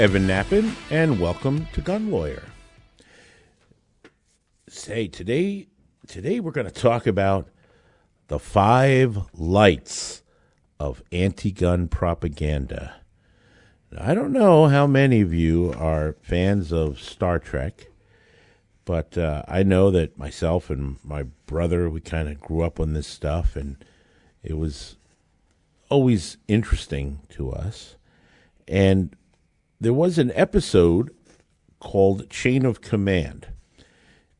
Evan Nappen, and welcome to Gun Lawyer. Say today, today we're going to talk about the five lights of anti-gun propaganda. Now, I don't know how many of you are fans of Star Trek, but uh, I know that myself and my brother we kind of grew up on this stuff, and it was always interesting to us. And there was an episode called Chain of Command.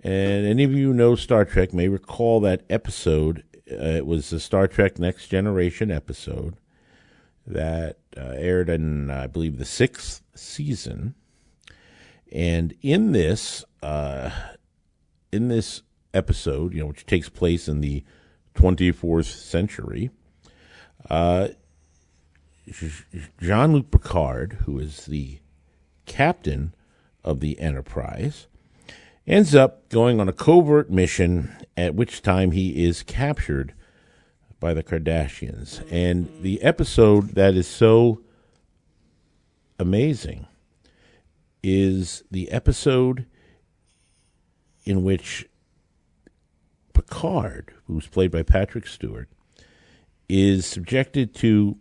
And any of you who know Star Trek may recall that episode. Uh, it was the Star Trek Next Generation episode that uh, aired in, I believe, the sixth season. And in this, uh, in this episode, you know, which takes place in the 24th century, uh, Jean Luc Picard, who is the captain of the Enterprise, ends up going on a covert mission, at which time he is captured by the Cardassians. And the episode that is so amazing is the episode in which Picard, who's played by Patrick Stewart, is subjected to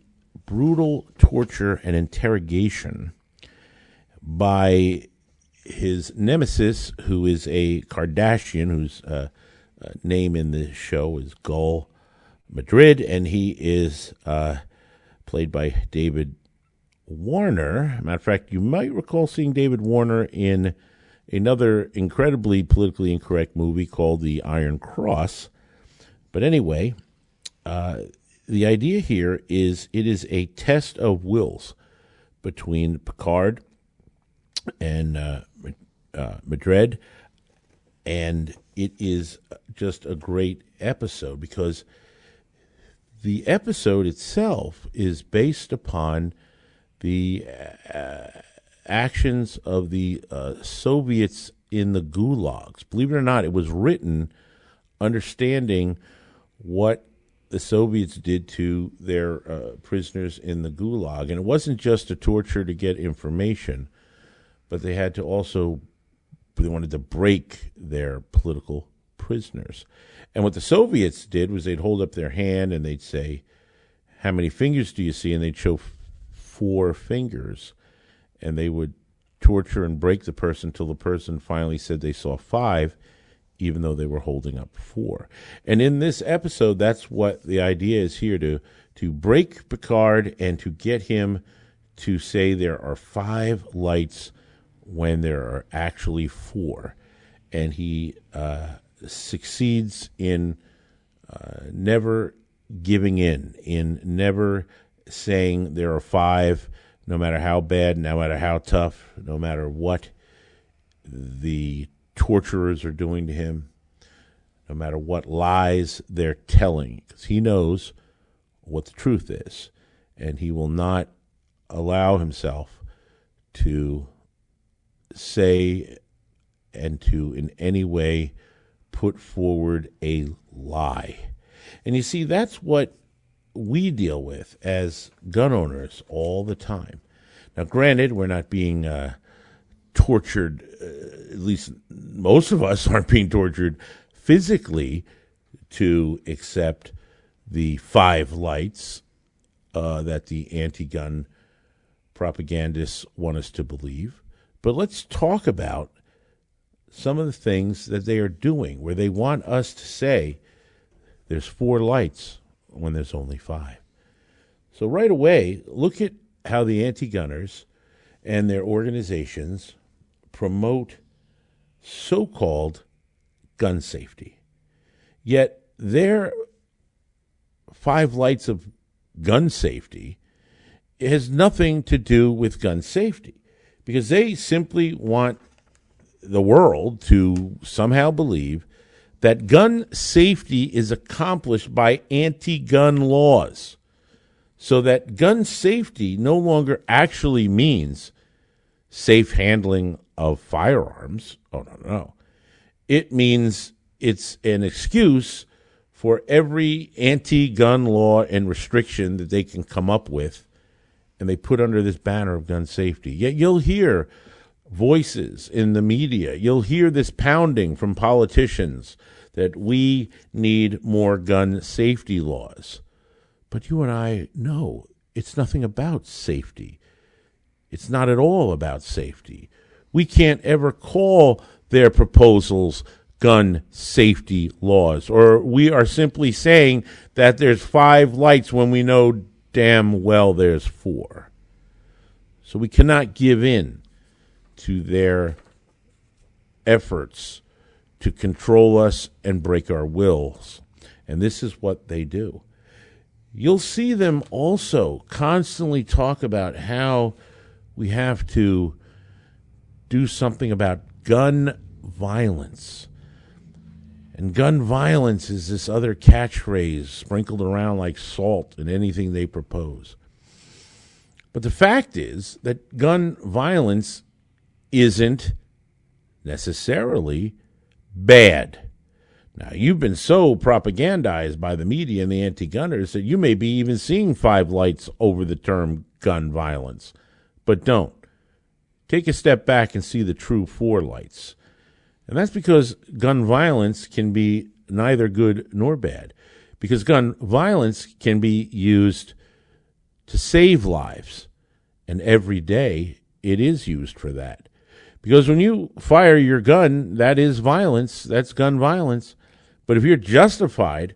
brutal torture and interrogation by his nemesis, who is a Cardassian, whose uh, uh, name in the show is Gul Madred, and he is uh, played by David Warner. Matter of fact, you might recall seeing David Warner in another incredibly politically incorrect movie called The Iron Cross. But anyway, uh, the idea here is it is a test of wills between Picard and uh, uh, Madred, and it is just a great episode because the episode itself is based upon the uh, actions of the uh, Soviets in the gulags. Believe it or not, it was written understanding what the Soviets did to their uh, prisoners in the gulag. And it wasn't just a torture to get information, but they had to also, they wanted to break their political prisoners. And what the Soviets did was they'd hold up their hand and they'd say, How many fingers do you see? And they'd show f- four fingers. And they would torture and break the person till the person finally said they saw five even though they were holding up four. And in this episode, that's what the idea is here to to break Picard and to get him to say there are five lights when there are actually four, and he uh, succeeds in uh, never giving in, in never saying there are five, no matter how bad, no matter how tough, no matter what the torturers are doing to him, no matter what lies they're telling, because he knows what the truth is, and he will not allow himself to say and to in any way put forward a lie. And you see, that's what we deal with as gun owners all the time. Now, granted, we're not being uh, tortured, uh, at least most of us aren't being tortured physically to accept the five lights uh, that the anti gun propagandists want us to believe. But let's talk about some of the things that they are doing where they want us to say there's four lights when there's only five. So, right away, look at how the anti gunners and their organizations promote so called gun safety. Yet their five lights of gun safety has nothing to do with gun safety because they simply want the world to somehow believe that gun safety is accomplished by anti gun laws. So that gun safety no longer actually means safe handling of firearms. Oh, no, no. No. It means it's an excuse for every anti gun law and restriction that they can come up with and they put under this banner of gun safety. Yet you'll hear voices in the media, you'll hear this pounding from politicians that we need more gun safety laws. But you and I know it's nothing about safety. It's not at all about safety. We can't ever call their proposals gun safety laws, or we are simply saying that there's five lights when we know damn well there's four. So we cannot give in to their efforts to control us and break our wills. And this is what they do. You'll see them also constantly talk about how we have to do something about gun violence. And gun violence is this other catchphrase sprinkled around like salt in anything they propose. But the fact is that gun violence isn't necessarily bad. Now, you've been so propagandized by the media and the anti gunners that you may be even seeing five lights over the term gun violence. But don't. Take a step back and see the true four lights. And that's because gun violence can be neither good nor bad. Because gun violence can be used to save lives. And every day it is used for that. Because when you fire your gun, that is violence. That's gun violence. But if you're justified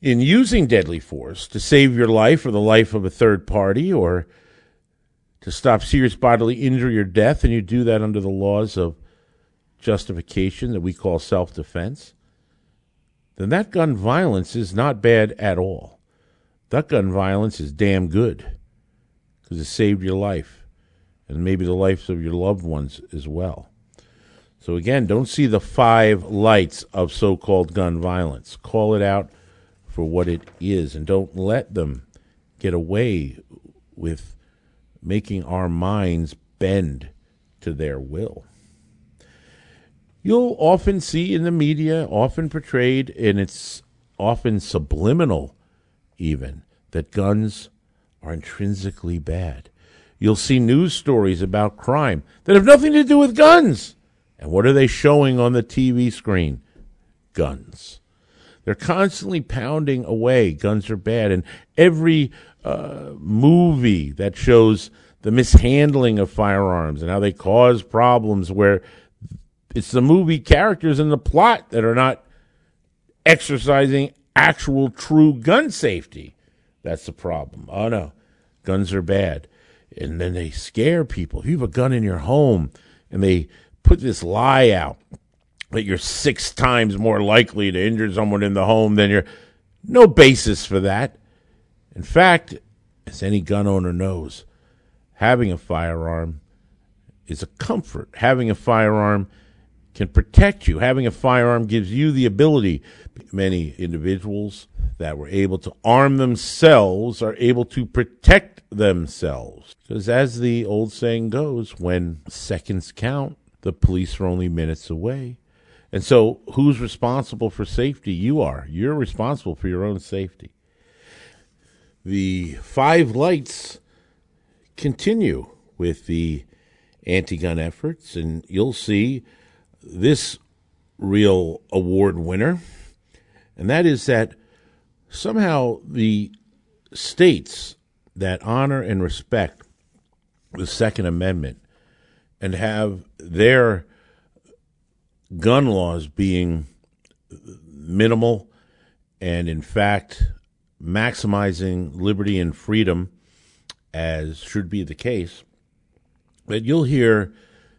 in using deadly force to save your life or the life of a third party or to stop serious bodily injury or death, and you do that under the laws of justification that we call self defense, then that gun violence is not bad at all. That gun violence is damn good because it saved your life and maybe the lives of your loved ones as well. So, again, don't see the five lights of so called gun violence. Call it out for what it is and don't let them get away with making our minds bend to their will. You'll often see in the media, often portrayed, and it's often subliminal even, that guns are intrinsically bad. You'll see news stories about crime that have nothing to do with guns. And what are they showing on the TV screen? Guns. They're constantly pounding away. Guns are bad. And every uh, movie that shows the mishandling of firearms and how they cause problems where it's the movie characters in the plot that are not exercising actual true gun safety. That's the problem. Oh no, guns are bad. And then they scare people. If you have a gun in your home and they put this lie out that you're six times more likely to injure someone in the home than you're, no basis for that. In fact, as any gun owner knows, having a firearm is a comfort. Having a firearm can protect you. Having a firearm gives you the ability. Many individuals that were able to arm themselves are able to protect themselves. Because as the old saying goes, when seconds count, the police are only minutes away. And so, who's responsible for safety? You are. You're responsible for your own safety. The five lights continue with the anti gun efforts, and you'll see this real award winner, and that is that somehow the states that honor and respect the Second Amendment and have their gun laws being minimal and, in fact, maximizing liberty and freedom, as should be the case, that you'll hear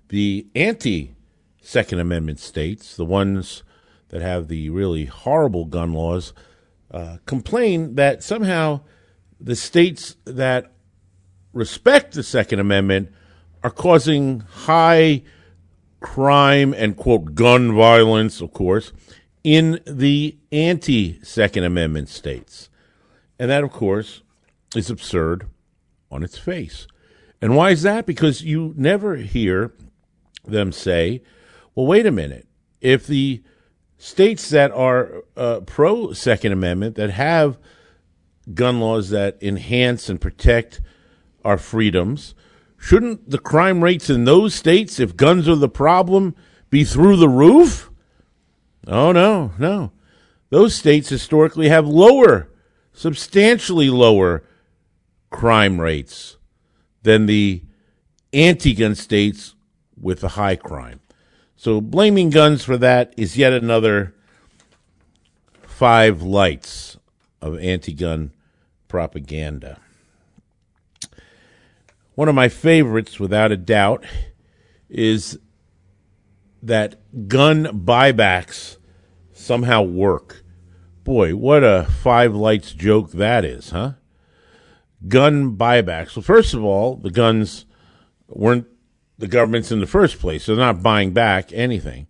the anti Second Amendment states, the ones that have the really horrible gun laws, uh, complain that somehow the states that respect the Second Amendment are causing high crime and, quote, gun violence, of course, in the anti Second Amendment states. And that, of course, is absurd on its face. And why is that? Because you never hear them say, well, wait a minute. If the states that are uh, pro Second Amendment, that have gun laws that enhance and protect our freedoms, shouldn't the crime rates in those states, if guns are the problem, be through the roof? Oh, no, no. Those states historically have lower, substantially lower crime rates than the anti gun states with the high crime. So blaming guns for that is yet another five lights of anti gun propaganda. One of my favorites, without a doubt, is that gun buybacks somehow work. Boy, what a five lights joke that is, huh? Gun buybacks. Well, first of all, the guns weren't the government's in the first place, they're not buying back anything.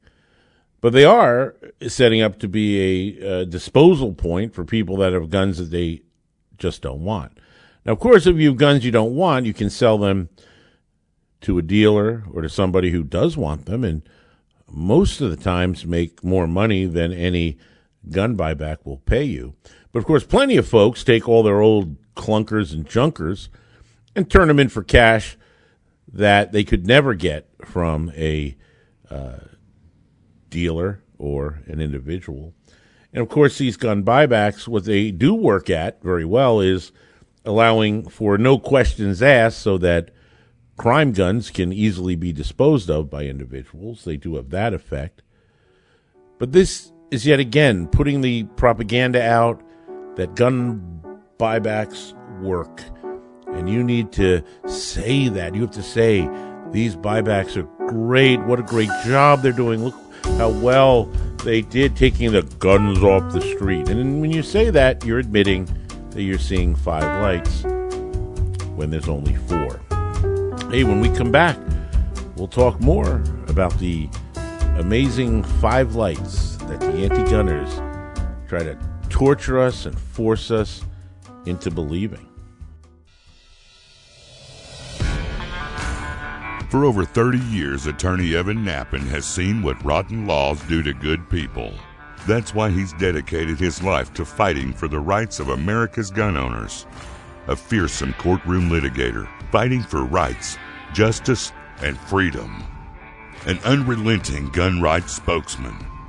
But they are setting up to be a, a disposal point for people that have guns that they just don't want. Now, of course, if you have guns you don't want, you can sell them to a dealer or to somebody who does want them, and most of the times make more money than any gun buyback will pay you. But of course, plenty of folks take all their old clunkers and junkers and turn them in for cash that they could never get from a uh, dealer or an individual. And of course, these gun buybacks, what they do work at very well is allowing for no questions asked so that crime guns can easily be disposed of by individuals. They do have that effect. But this is yet again putting the propaganda out that gun buybacks work. And you need to say that. You have to say, these buybacks are great. What a great job they're doing. Look how well they did taking the guns off the street. And when you say that, you're admitting that you're seeing five lights when there's only four. Hey, when we come back, we'll talk more about the amazing five lights that the anti gunners try to torture us and force us into believing. For over 30 years, attorney Evan Nappen has seen what rotten laws do to good people. That's why he's dedicated his life to fighting for the rights of America's gun owners. A fearsome courtroom litigator, fighting for rights, justice, and freedom. An unrelenting gun rights spokesman,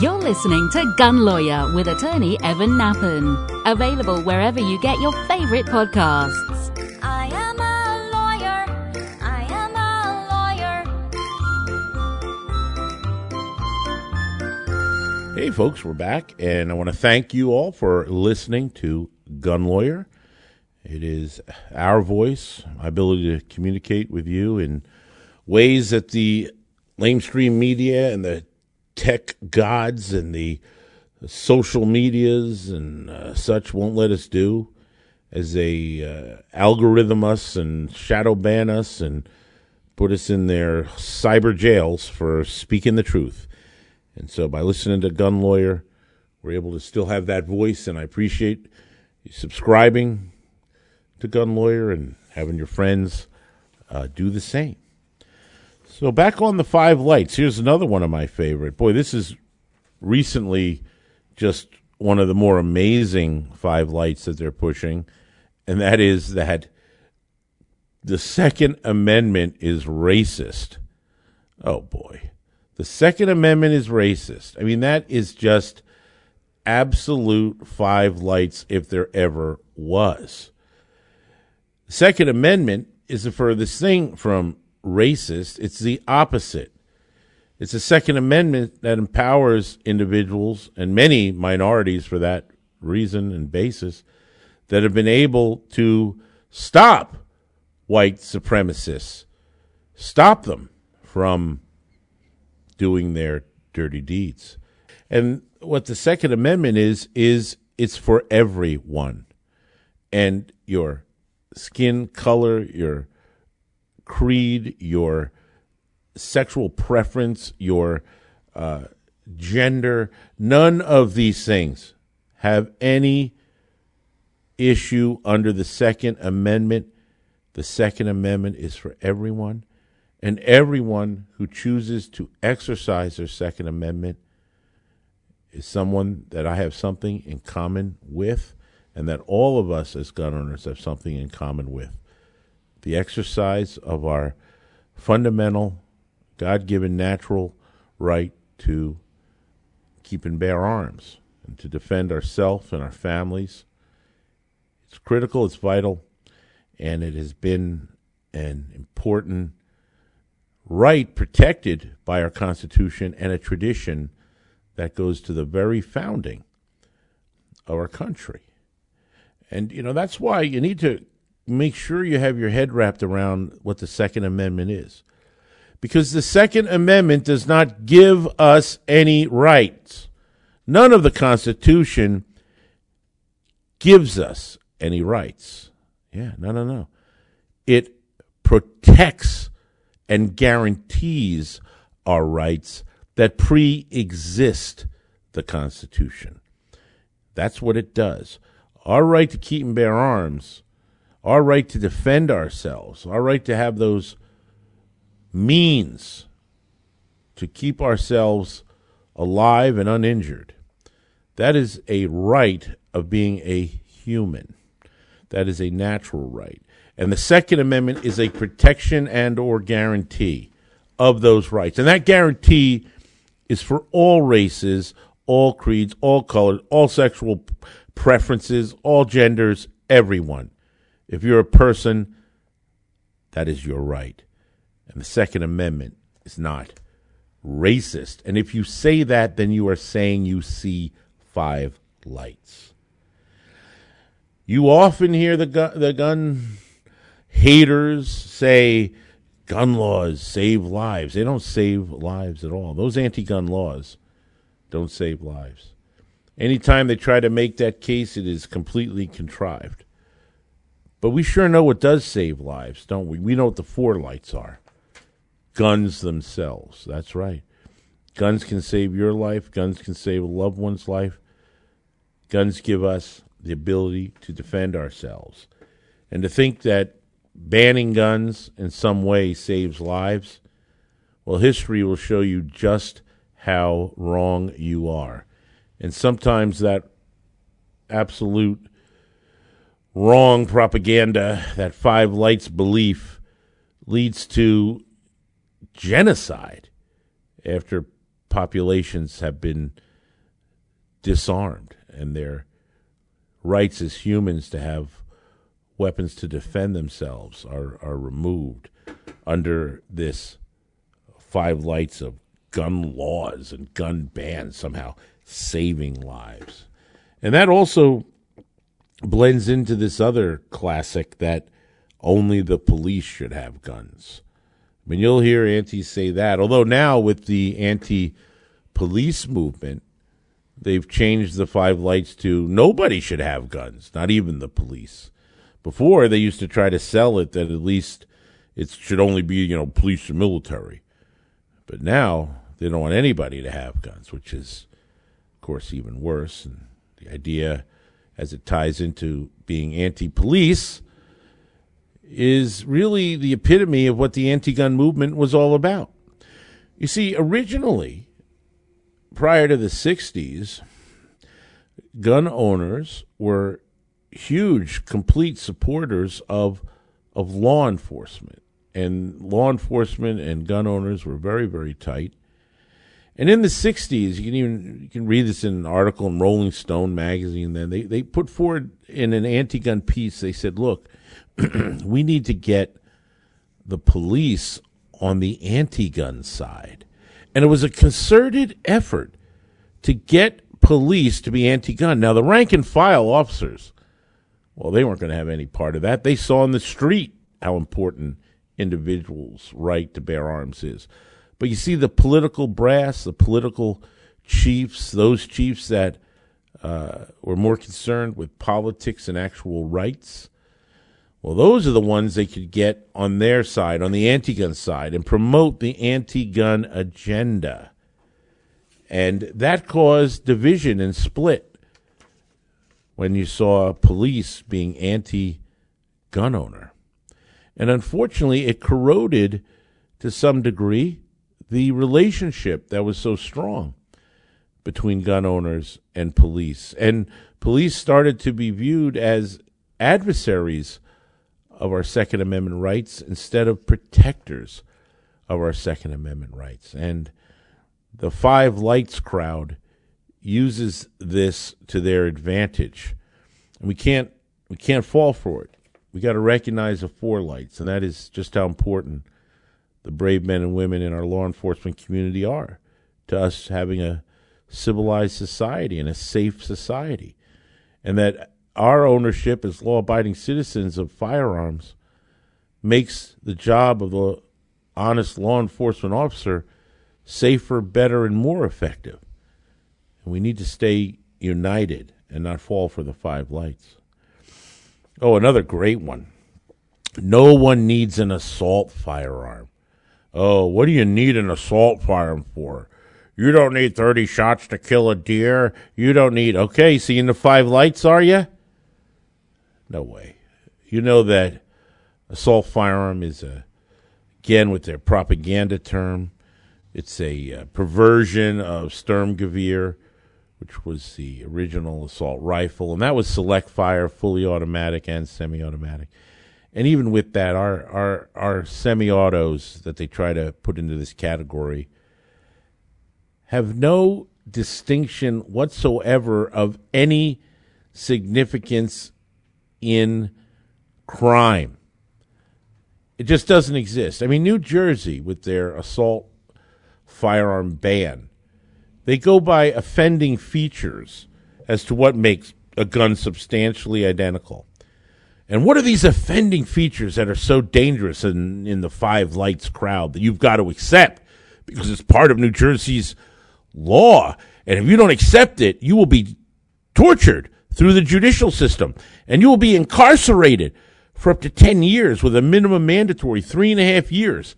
You're listening to Gun Lawyer with attorney Evan Nappen. Available wherever you get your favorite podcasts. I am a lawyer. I am a lawyer. Hey, folks, we're back, and I want to thank you all for listening to Gun Lawyer. It is our voice, my ability to communicate with you in ways that the lamestream media and the tech gods and the social medias and uh, such won't let us do as they uh, algorithm us and shadow ban us and put us in their cyber jails for speaking the truth. And so by listening to Gun Lawyer, we're able to still have that voice, and I appreciate you subscribing to Gun Lawyer and having your friends uh, do the same. So back on the five lights, here's another one of my favorite. Boy, this is recently just one of the more amazing five lights that they're pushing, and that is that the Second Amendment is racist. Oh boy. The Second Amendment is racist. I mean, that is just absolute five lights if there ever was. Second Amendment is the furthest thing from racist, it's the opposite. It's the Second Amendment that empowers individuals and many minorities for that reason and basis that have been able to stop white supremacists, stop them from doing their dirty deeds. And what the Second Amendment is, is it's for everyone. And your skin color, your creed, your sexual preference, your uh, gender, none of these things have any issue under the Second Amendment. The Second Amendment is for everyone, and everyone who chooses to exercise their Second Amendment is someone that I have something in common with, and that all of us as gun owners have something in common with. The exercise of our fundamental, God given natural right to keep and bear arms and to defend ourselves and our families. It's critical, it's vital, and it has been an important right protected by our Constitution and a tradition that goes to the very founding of our country. And, you know, that's why you need to make sure you have your head wrapped around what the Second Amendment is. Because the Second Amendment does not give us any rights. None of the Constitution gives us any rights. Yeah, no, no, no. It protects and guarantees our rights that pre exist the Constitution. That's what it does. Our right to keep and bear arms, our right to defend ourselves, our right to have those means to keep ourselves alive and uninjured. That is a right of being a human. That is a natural right. And the Second Amendment is a protection and or guarantee of those rights. And that guarantee is for all races, all creeds, all colors, all sexual preferences, all genders, everyone. If you're a person, that is your right. And the Second Amendment is not racist. And if you say that, then you are saying you see five lights. You often hear the gun, the gun haters say, gun laws save lives. They don't save lives at all. Those anti gun laws don't save lives. Anytime they try to make that case, it is completely contrived. But we sure know what does save lives, don't we? We know what the four lights are guns themselves. That's right. Guns can save your life, guns can save a loved one's life. Guns give us the ability to defend ourselves. And to think that banning guns in some way saves lives, well, history will show you just how wrong you are. And sometimes that absolute wrong propaganda, that five lights belief, leads to genocide after populations have been disarmed and their rights as humans to have weapons to defend themselves are, are removed under this five lights of gun laws and gun bans somehow saving lives. And that also blends into this other classic that only the police should have guns. I mean, you'll hear anti say that, although now with the anti police movement, they've changed the five lights to nobody should have guns, not even the police. Before they used to try to sell it that at least it should only be you know police and military, but now they don't want anybody to have guns, which is, of course, even worse. And the idea, as it ties into being anti-police, is really the epitome of what the anti-gun movement was all about. You see, originally, prior to the '60s, gun owners were huge, complete supporters of of law enforcement, and law enforcement and gun owners were very, very tight. And in the '60s, you can even you can read this in an article in Rolling Stone magazine. Then they they put forward in an anti-gun piece. They said, "Look, we need to get the police on the anti-gun side." And it was a concerted effort to get police to be anti gun. Now, the rank and file officers, well, they weren't going to have any part of that. They saw in the street how important individuals' right to bear arms is. But you see, the political brass, the political chiefs, those chiefs that uh, were more concerned with politics and actual rights, well, those are the ones they could get on their side, on the anti gun side, and promote the anti gun agenda. And that caused division and split when you saw police being anti gun owner. And unfortunately, it corroded to some degree the relationship that was so strong between gun owners and police. And police started to be viewed as adversaries of our Second Amendment rights instead of protectors of our Second Amendment rights. And the Five Lights crowd uses this to their advantage. And we can't we can't fall for it. We got to recognize the four lights, and that is just how important the brave men and women in our law enforcement community are to us having a civilized society and a safe society. And that our ownership as law abiding citizens of firearms makes the job of the honest law enforcement officer safer, better, and more effective. And we need to stay united and not fall for the five lights. Oh, another great one. No one needs an assault firearm. Oh, what do you need an assault firearm for? You don't need 30 shots to kill a deer. You don't need. Okay, seeing the five lights, are you? No way. You know that assault firearm is a, again with their propaganda term, it's a uh, perversion of Sturmgewehr, which was the original assault rifle, and that was select fire, fully automatic and semi-automatic. And even with that, our our our semi-autos that they try to put into this category have no distinction whatsoever of any significance in crime. It just doesn't exist. I mean, New Jersey, with their assault firearm ban, they go by offending features as to what makes a gun substantially identical. And what are these offending features that are so dangerous in, in the five lights crowd that you've got to accept because it's part of New Jersey's law? And if you don't accept it, you will be tortured through the judicial system, and you will be incarcerated for up to 10 years with a minimum mandatory three and a half years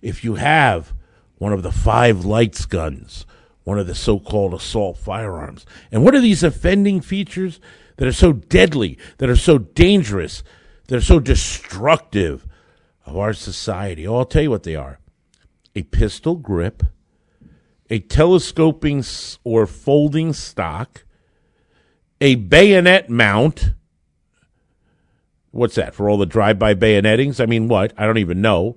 if you have one of the five lights guns, one of the so called assault firearms. And what are these offending features that are so deadly, that are so dangerous, that are so destructive of our society? Oh, I'll tell you what they are a pistol grip, a telescoping or folding stock a bayonet mount. What's that for all the drive-by bayonettings? I mean, what? I don't even know.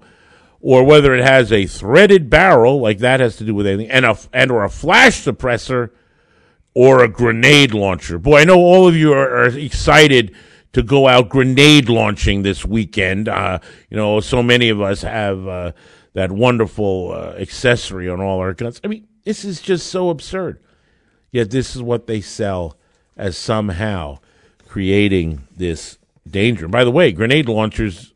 Or whether it has a threaded barrel, like that has to do with anything, and a and or a flash suppressor, or a grenade launcher. Boy, I know all of you are, are excited to go out grenade launching this weekend. Uh, you know, so many of us have uh, that wonderful uh, accessory on all our guns. I mean, this is just so absurd. Yet this is what they sell as somehow creating this danger. By the way, grenade launchers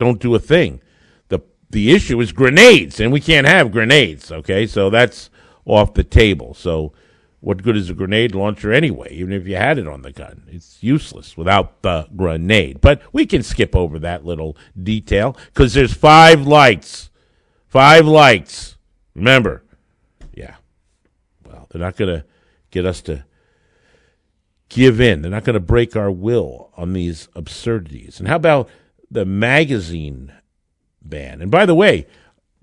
don't do a thing. The the issue is grenades, and we can't have grenades, okay? So that's off the table. So what good is a grenade launcher anyway, even if you had it on the gun? It's useless without the grenade. But we can skip over that little detail because there's five lights. Five lights. Remember. Yeah. Well, they're not going to get us to give in. They're not going to break our will on these absurdities. And how about the magazine ban? And by the way,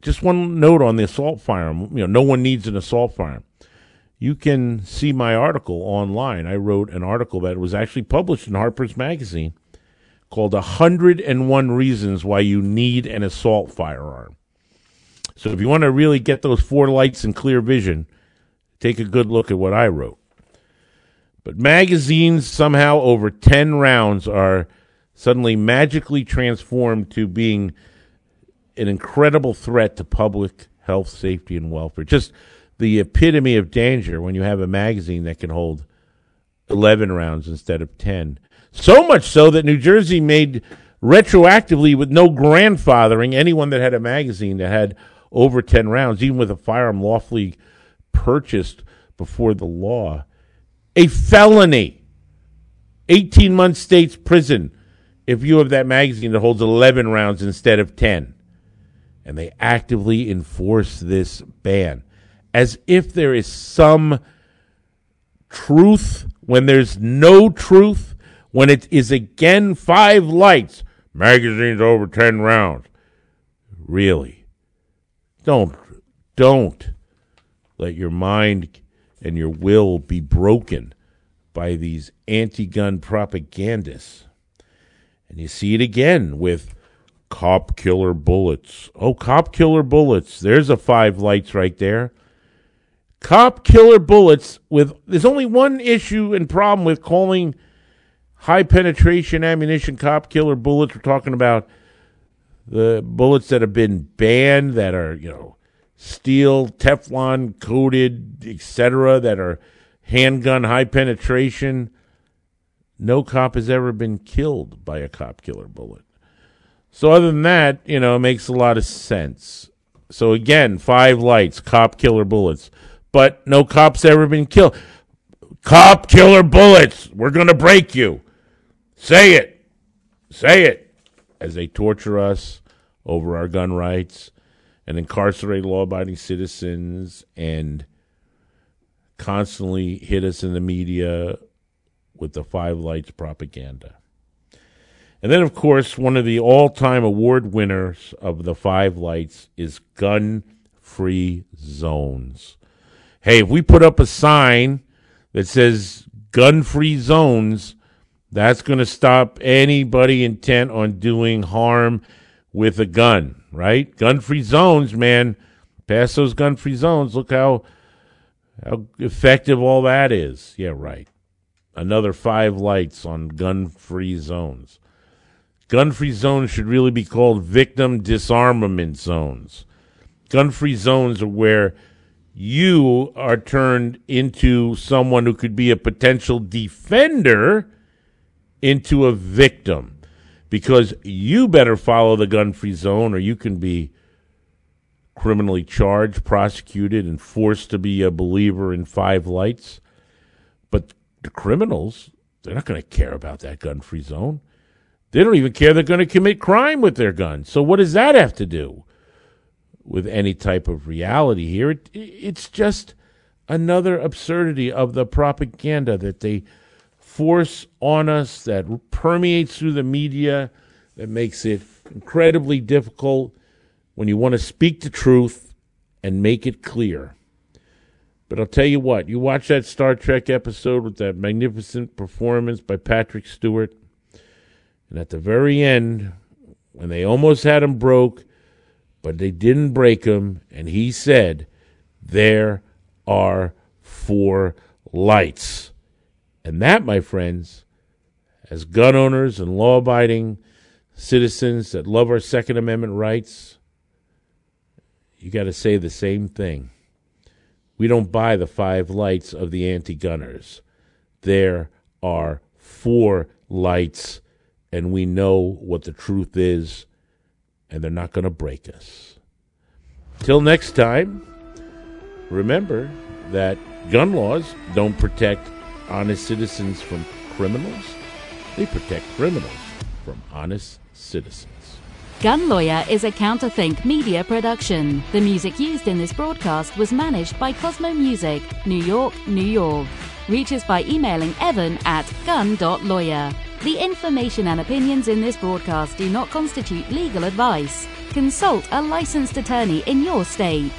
just one note on the assault firearm. You know, no one needs an assault firearm. You can see my article online. I wrote an article that was actually published in Harper's Magazine called 101 Reasons Why You Need an Assault Firearm. So if you want to really get those four lights and clear vision, take a good look at what I wrote. But magazines somehow over 10 rounds are suddenly magically transformed to being an incredible threat to public health, safety, and welfare. Just the epitome of danger when you have a magazine that can hold 11 rounds instead of 10. So much so that New Jersey made retroactively with no grandfathering anyone that had a magazine that had over 10 rounds, even with a firearm lawfully purchased before the law, a felony. 18 months state's prison if you have that magazine that holds 11 rounds instead of 10. And they actively enforce this ban as if there is some truth when there's no truth, when it is again five lights, magazines over 10 rounds. Really? Don't, don't let your mind and your will be broken by these anti gun propagandists. And you see it again with cop killer bullets. Oh, cop killer bullets. There's a five lights right there. Cop killer bullets with there's only one issue and problem with calling high penetration ammunition cop killer bullets. We're talking about the bullets that have been banned that are, you know, steel, Teflon coated, etc., that are handgun high penetration. No cop has ever been killed by a cop killer bullet. So other than that, you know, it makes a lot of sense. So again, five lights, cop killer bullets, but no cops ever been killed. Cop killer bullets. We're going to break you. Say it. Say it. As they torture us over our gun rights and incarcerate law abiding citizens and constantly hit us in the media with the five lights propaganda. And then, of course, one of the all time award winners of the five lights is gun free zones. Hey, if we put up a sign that says gun free zones, that's going to stop anybody intent on doing harm with a gun right? Gun free zones, man. Pass those gun free zones. Look how how effective all that is. Yeah, right. Another five lights on gun free zones. Gun free zones should really be called victim disarmament zones. Gun free zones are where you are turned into someone who could be a potential defender into a victim because you better follow the gun free zone or you can be criminally charged, prosecuted, and forced to be a believer in five lights. But the criminals, they're not going to care about that gun free zone. They don't even care they're going to commit crime with their guns. So, what does that have to do with any type of reality here? It, it's just another absurdity of the propaganda that they force on us that permeates through the media that makes it incredibly difficult when you want to speak the truth and make it clear. But I'll tell you what, you watch that Star Trek episode with that magnificent performance by Patrick Stewart, and at the very end, when they almost had him broke, but they didn't break him, and he said, There are four lights. And that, my friends, as gun owners and law abiding citizens that love our Second Amendment rights, you got to say the same thing. We don't buy the five lights of the anti gunners. There are four lights, and we know what the truth is, and they're not going to break us. Till next time, remember that gun laws don't protect honest citizens from criminals, they protect criminals from honest citizens. Gun Lawyer is a Counterthink media production. The music used in this broadcast was managed by Cosmo Music, New York, New York. Reach us by emailing evan at gun.lawyer. The information and opinions in this broadcast do not constitute legal advice. Consult a licensed attorney in your state.